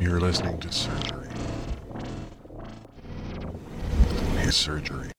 You're listening to Surgery. His surgery.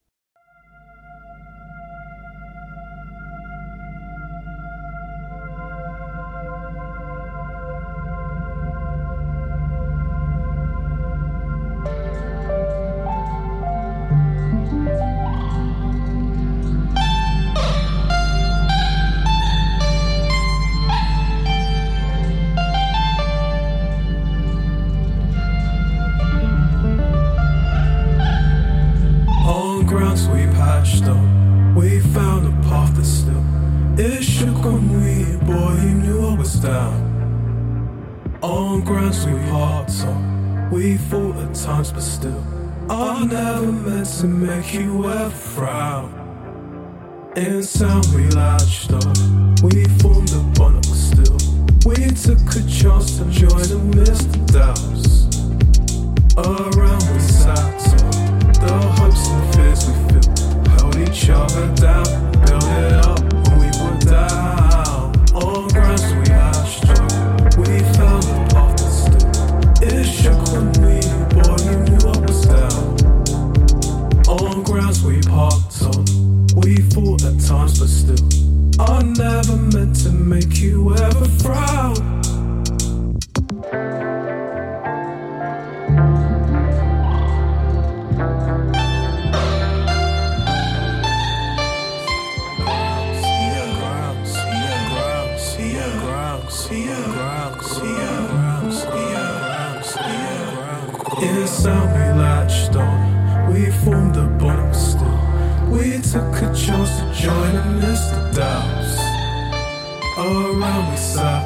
In sound we latched up, we formed a bond, still, we took a chance to join miss the doubts. Around we sat up, the hopes and fears we feel held each other down, built it up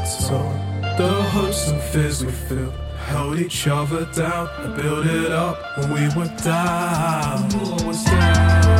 on, the hopes and fears we feel held each other down and built it up when we were down. I was down.